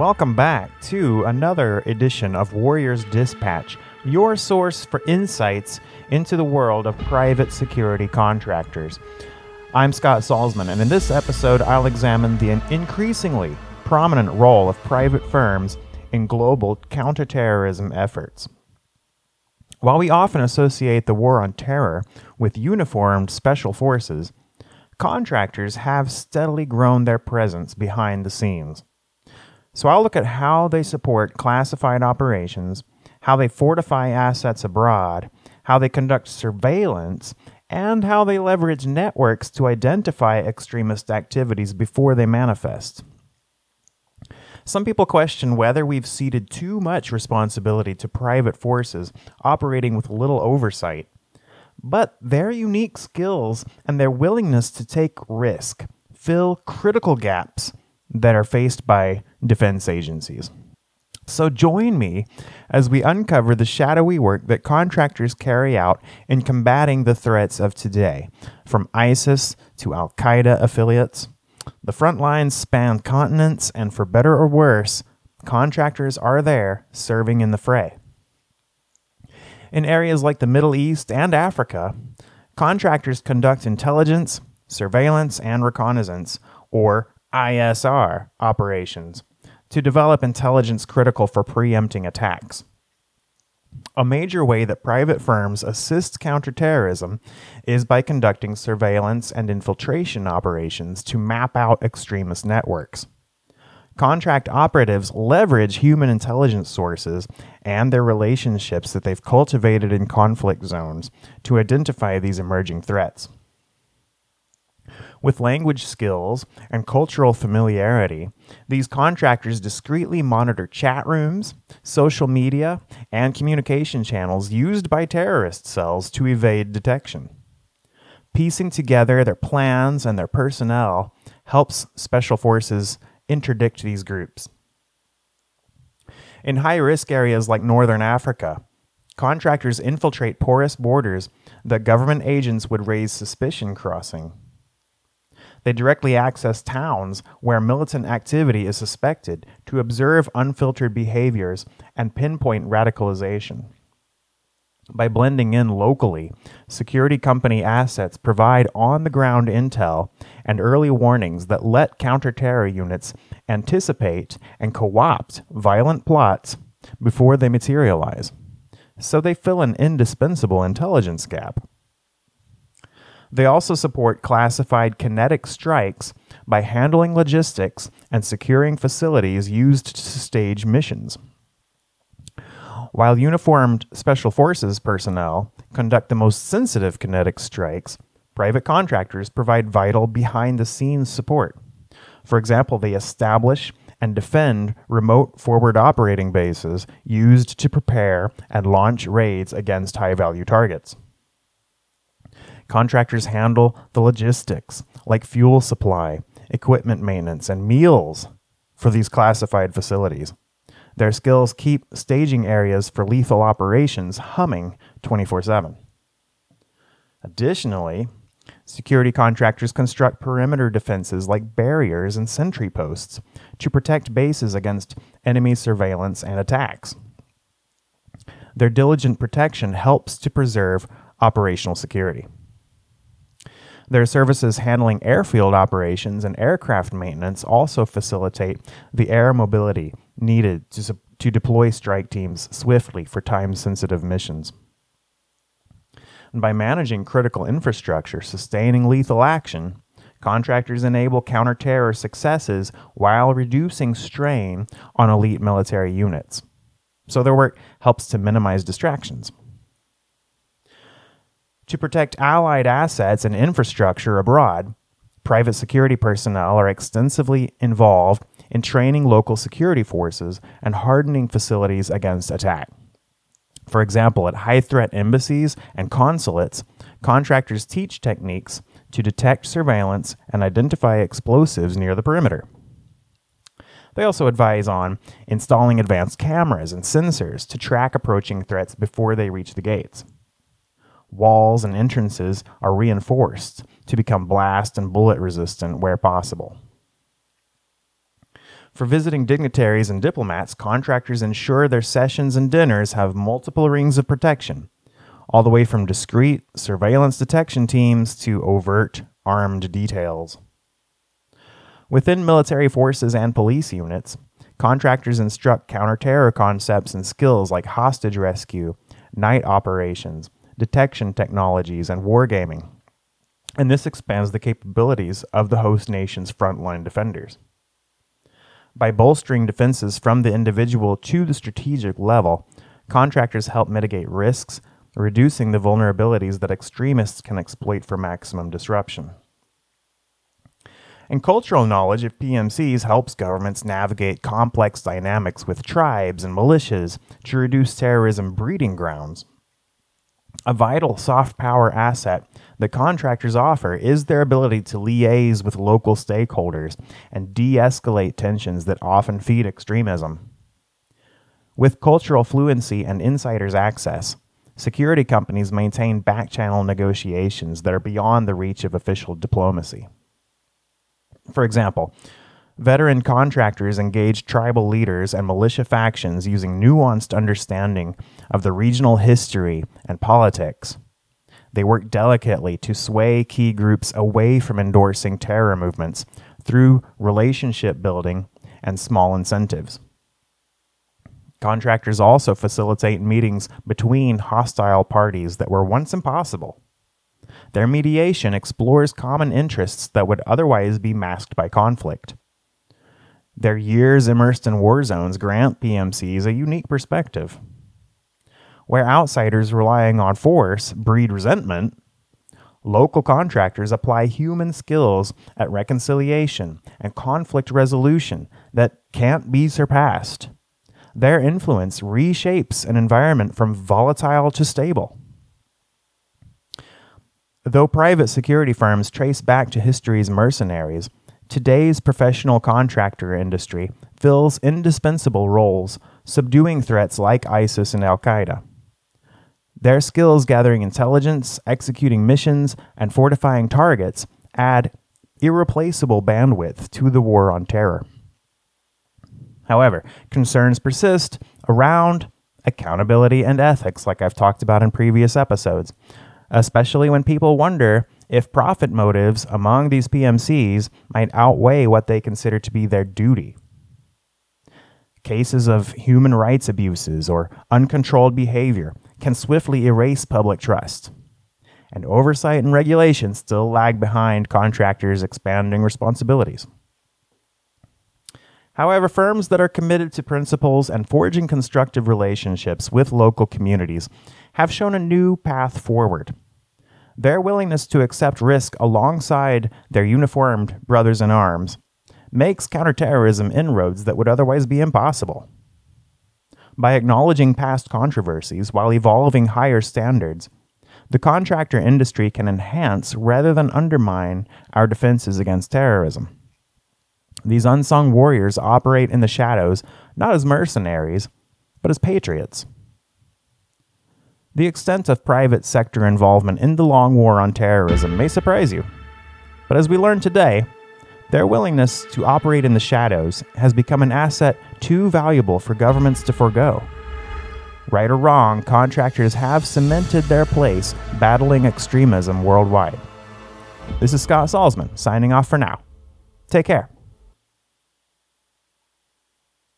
Welcome back to another edition of Warriors Dispatch, your source for insights into the world of private security contractors. I'm Scott Salzman, and in this episode, I'll examine the increasingly prominent role of private firms in global counterterrorism efforts. While we often associate the war on terror with uniformed special forces, contractors have steadily grown their presence behind the scenes. So I'll look at how they support classified operations, how they fortify assets abroad, how they conduct surveillance, and how they leverage networks to identify extremist activities before they manifest. Some people question whether we've ceded too much responsibility to private forces operating with little oversight. But their unique skills and their willingness to take risk fill critical gaps that are faced by defense agencies. So join me as we uncover the shadowy work that contractors carry out in combating the threats of today, from ISIS to Al Qaeda affiliates. The front lines span continents, and for better or worse, contractors are there serving in the fray. In areas like the Middle East and Africa, contractors conduct intelligence, surveillance, and reconnaissance, or ISR, operations to develop intelligence critical for preempting attacks. A major way that private firms assist counterterrorism is by conducting surveillance and infiltration operations to map out extremist networks. Contract operatives leverage human intelligence sources and their relationships that they've cultivated in conflict zones to identify these emerging threats. With language skills and cultural familiarity, these contractors discreetly monitor chat rooms, social media, and communication channels used by terrorist cells to evade detection. Piecing together their plans and their personnel helps special forces interdict these groups. In high risk areas like northern Africa, contractors infiltrate porous borders that government agents would raise suspicion crossing. They directly access towns where militant activity is suspected to observe unfiltered behaviors and pinpoint radicalization. By blending in locally, security company assets provide on the ground intel and early warnings that let counter-terror units anticipate and co opt violent plots before they materialize. So they fill an indispensable intelligence gap. They also support classified kinetic strikes by handling logistics and securing facilities used to stage missions. While uniformed Special Forces personnel conduct the most sensitive kinetic strikes, private contractors provide vital behind the scenes support. For example, they establish and defend remote forward operating bases used to prepare and launch raids against high value targets. Contractors handle the logistics, like fuel supply, equipment maintenance, and meals for these classified facilities. Their skills keep staging areas for lethal operations humming 24 7. Additionally, security contractors construct perimeter defenses like barriers and sentry posts to protect bases against enemy surveillance and attacks. Their diligent protection helps to preserve operational security. Their services handling airfield operations and aircraft maintenance also facilitate the air mobility needed to, to deploy strike teams swiftly for time sensitive missions. And by managing critical infrastructure sustaining lethal action, contractors enable counter-terror successes while reducing strain on elite military units. So their work helps to minimize distractions to protect Allied assets and infrastructure abroad. Private security personnel are extensively involved in training local security forces and hardening facilities against attack. For example, at high threat embassies and consulates, contractors teach techniques to detect surveillance and identify explosives near the perimeter. They also advise on installing advanced cameras and sensors to track approaching threats before they reach the gates walls and entrances are reinforced to become blast and bullet resistant where possible. For visiting dignitaries and diplomats, contractors ensure their sessions and dinners have multiple rings of protection, all the way from discreet surveillance detection teams to overt armed details. Within military forces and police units, contractors instruct counterterror concepts and skills like hostage rescue, night operations, detection technologies, and wargaming. And this expands the capabilities of the host nation's frontline defenders. By bolstering defenses from the individual to the strategic level, contractors help mitigate risks, reducing the vulnerabilities that extremists can exploit for maximum disruption. And cultural knowledge of PMCs helps governments navigate complex dynamics with tribes and militias to reduce terrorism breeding grounds. A vital soft power asset that contractors offer is their ability to liaise with local stakeholders and de escalate tensions that often feed extremism. With cultural fluency and insiders' access, security companies maintain back channel negotiations that are beyond the reach of official diplomacy. For example, veteran contractors engage tribal leaders and militia factions using nuanced understanding of the regional history and politics. They work delicately to sway key groups away from endorsing terror movements through relationship building and small incentives. Contractors also facilitate meetings between hostile parties that were once impossible. Their mediation explores common interests that would otherwise be masked by conflict. Their years immersed in war zones grant PMCs a unique perspective. Where outsiders relying on force breed resentment, local contractors apply human skills at reconciliation and conflict resolution that can't be surpassed. Their influence reshapes an environment from volatile to stable. Though private security firms trace back to history's mercenaries, today's professional contractor industry fills indispensable roles, subduing threats like ISIS and Al Qaeda. Their skills gathering intelligence, executing missions, and fortifying targets add irreplaceable bandwidth to the war on terror. However, concerns persist around accountability and ethics, like I've talked about in previous episodes especially when people wonder if profit motives among these PMCs might outweigh what they consider to be their duty. Cases of human rights abuses or uncontrolled behavior can swiftly erase public trust. And oversight and regulation still lag behind contractors' expanding responsibilities. However, firms that are committed to principles and forging constructive relationships with local communities have shown a new path forward. Their willingness to accept risk alongside their uniformed brothers in arms makes counterterrorism inroads that would otherwise be impossible. By acknowledging past controversies while evolving higher standards, the contractor industry can enhance rather than undermine our defenses against terrorism. These unsung warriors operate in the shadows not as mercenaries, but as patriots. The extent of private sector involvement in the long war on terrorism may surprise you. But as we learned today, their willingness to operate in the shadows has become an asset too valuable for governments to forego. Right or wrong, contractors have cemented their place battling extremism worldwide. This is Scott Salzman, signing off for now. Take care.